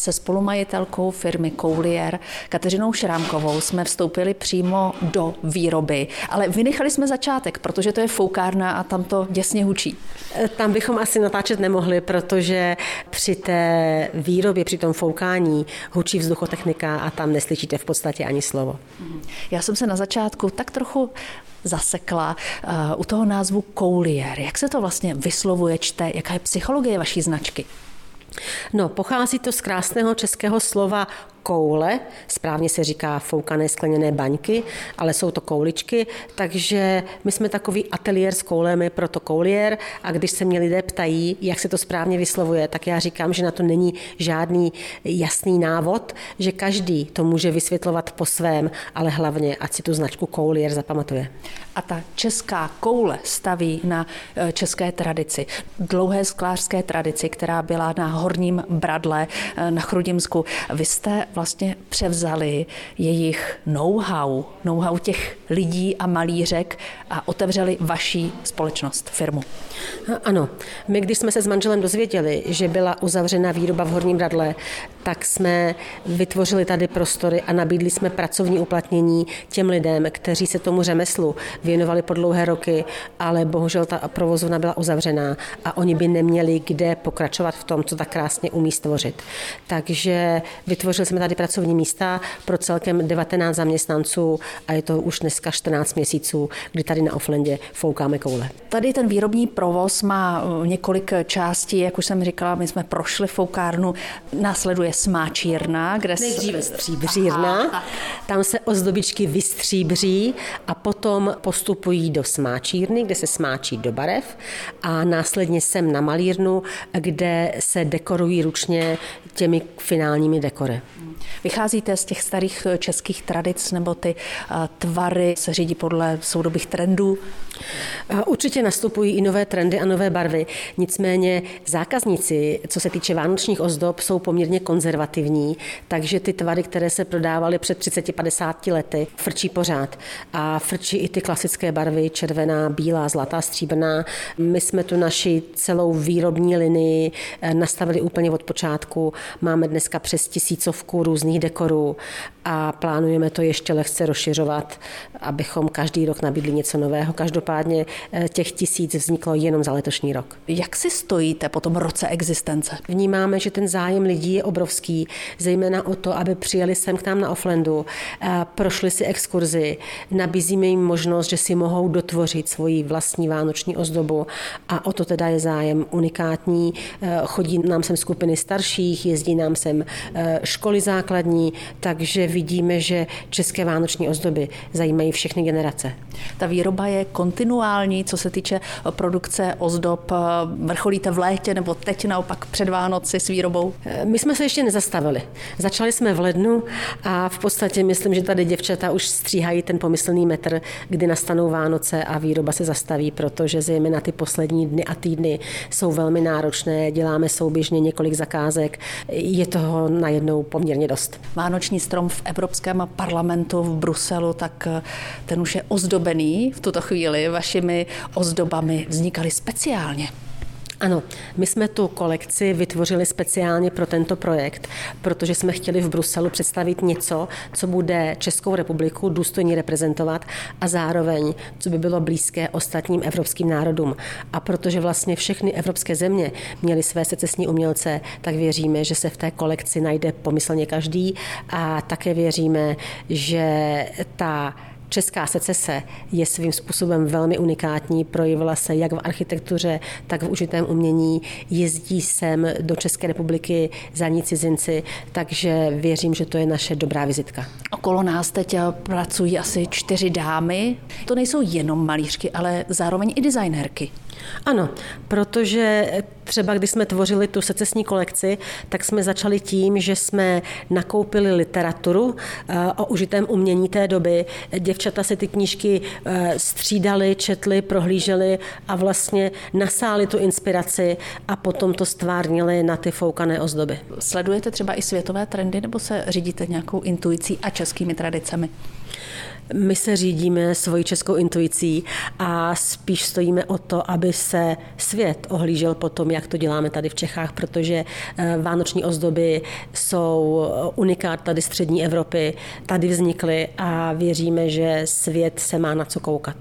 Se spolumajitelkou firmy Coulier Kateřinou Šrámkovou jsme vstoupili přímo do výroby, ale vynechali jsme začátek, protože to je foukárna a tam to děsně hučí. Tam bychom asi natáčet nemohli, protože při té výrobě, při tom foukání hučí vzduchotechnika a tam neslyšíte v podstatě ani slovo. Já jsem se na začátku tak trochu zasekla uh, u toho názvu Coulier. Jak se to vlastně vyslovuje, čte? Jaká je psychologie vaší značky? No, pochází to z krásného českého slova koule, správně se říká foukané skleněné baňky, ale jsou to kouličky, takže my jsme takový ateliér s koulemi, proto koulier a když se mě lidé ptají, jak se to správně vyslovuje, tak já říkám, že na to není žádný jasný návod, že každý to může vysvětlovat po svém, ale hlavně, ať si tu značku koulier zapamatuje. A ta česká koule staví na eh, české tradici, dlouhé sklářské tradici, která byla na Horním Bradle eh, na Chrudimsku. Vy jste vlastně převzali jejich know-how, know-how těch lidí a malířek a otevřeli vaší společnost, firmu. Ano, my když jsme se s manželem dozvěděli, že byla uzavřena výroba v Horním Bradle, tak jsme vytvořili tady prostory a nabídli jsme pracovní uplatnění těm lidem, kteří se tomu řemeslu věnovali po dlouhé roky, ale bohužel ta provozovna byla uzavřená a oni by neměli kde pokračovat v tom, co tak krásně umí stvořit. Takže vytvořili jsme tady pracovní místa pro celkem 19 zaměstnanců a je to už dneska 14 měsíců, kdy tady na Offlandě foukáme koule. Tady ten výrobní provoz má uh, několik částí, jak už jsem říkala, my jsme prošli foukárnu, následuje smáčírna, kde Nejdříve stříbřírna, tam se ozdobičky vystříbří a potom postupují do smáčírny, kde se smáčí do barev a následně sem na malírnu, kde se dekorují ručně těmi finálními dekory. Vycházíte z těch starých eh, českých tradic nebo ty eh, tvary se řídí podle soudobých trendů? Určitě nastupují i nové trendy a nové barvy. Nicméně zákazníci, co se týče vánočních ozdob, jsou poměrně konzervativní, takže ty tvary, které se prodávaly před 30-50 lety, frčí pořád. A frčí i ty klasické barvy, červená, bílá, zlatá, stříbrná. My jsme tu naši celou výrobní linii eh, nastavili úplně od počátku. Máme dneska přes tisícovku různých dekorů a plánujeme to ještě lehce rozšiřovat, abychom každý rok nabídli něco nového. Každopádně eh, těch tisíc vzniklo jenom za letošní rok. Jak si stojíte po tom roce existence? Vnímáme, že ten zájem lidí je obrovský, zejména o to, aby přijeli sem k nám na Offlandu, eh, prošli si exkurzi, nabízíme jim možnost, že si mohou dotvořit svoji vlastní vánoční ozdobu a o to teda je zájem unikátní. Eh, chodí nám sem skupiny starších, jezdí nám sem školy základní, takže vidíme, že české vánoční ozdoby zajímají všechny generace. Ta výroba je kontinuální, co se týče produkce ozdob. Vrcholíte v létě nebo teď naopak před Vánoci s výrobou? My jsme se ještě nezastavili. Začali jsme v lednu a v podstatě myslím, že tady děvčata už stříhají ten pomyslný metr, kdy nastanou Vánoce a výroba se zastaví, protože zejména ty poslední dny a týdny jsou velmi náročné, děláme souběžně několik zakázek, je toho najednou poměrně dost. Vánoční strom v Evropském parlamentu v Bruselu, tak eh, ten už je ozdobený v tuto chvíli vašimi ozdobami. Vznikaly speciálně. Ano, my jsme tu kolekci vytvořili speciálně pro tento projekt, protože jsme chtěli v Bruselu představit něco, co bude Českou republiku důstojně reprezentovat a zároveň, co by bylo blízké ostatním evropským národům. A protože vlastně všechny evropské země měly své secesní umělce, tak věříme, že se v té kolekci najde pomyslně každý a také věříme, že ta Česká secese je svým způsobem velmi unikátní, projevila se jak v architektuře, tak v užitém umění. Jezdí sem do České republiky za ní cizinci, takže věřím, že to je naše dobrá vizitka. Okolo nás teď pracují asi čtyři dámy. To nejsou jenom malířky, ale zároveň i designérky. Ano, protože třeba když jsme tvořili tu secesní kolekci, tak jsme začali tím, že jsme nakoupili literaturu eh, o užitém umění té doby. Děvčata si ty knížky eh, střídali, četli, prohlíželi a vlastně nasáli tu inspiraci a potom to stvárnili na ty foukané ozdoby. Sledujete třeba i světové trendy nebo se řídíte nějakou intuicí a českými tradicemi? My se řídíme svojí českou intuicí a spíš stojíme o to, aby se svět ohlížel po tom, jak to děláme tady v Čechách, protože eh, vánoční ozdoby jsou unikát tady střední Evropy, tady vznikly a věříme, že svět se má na co koukat.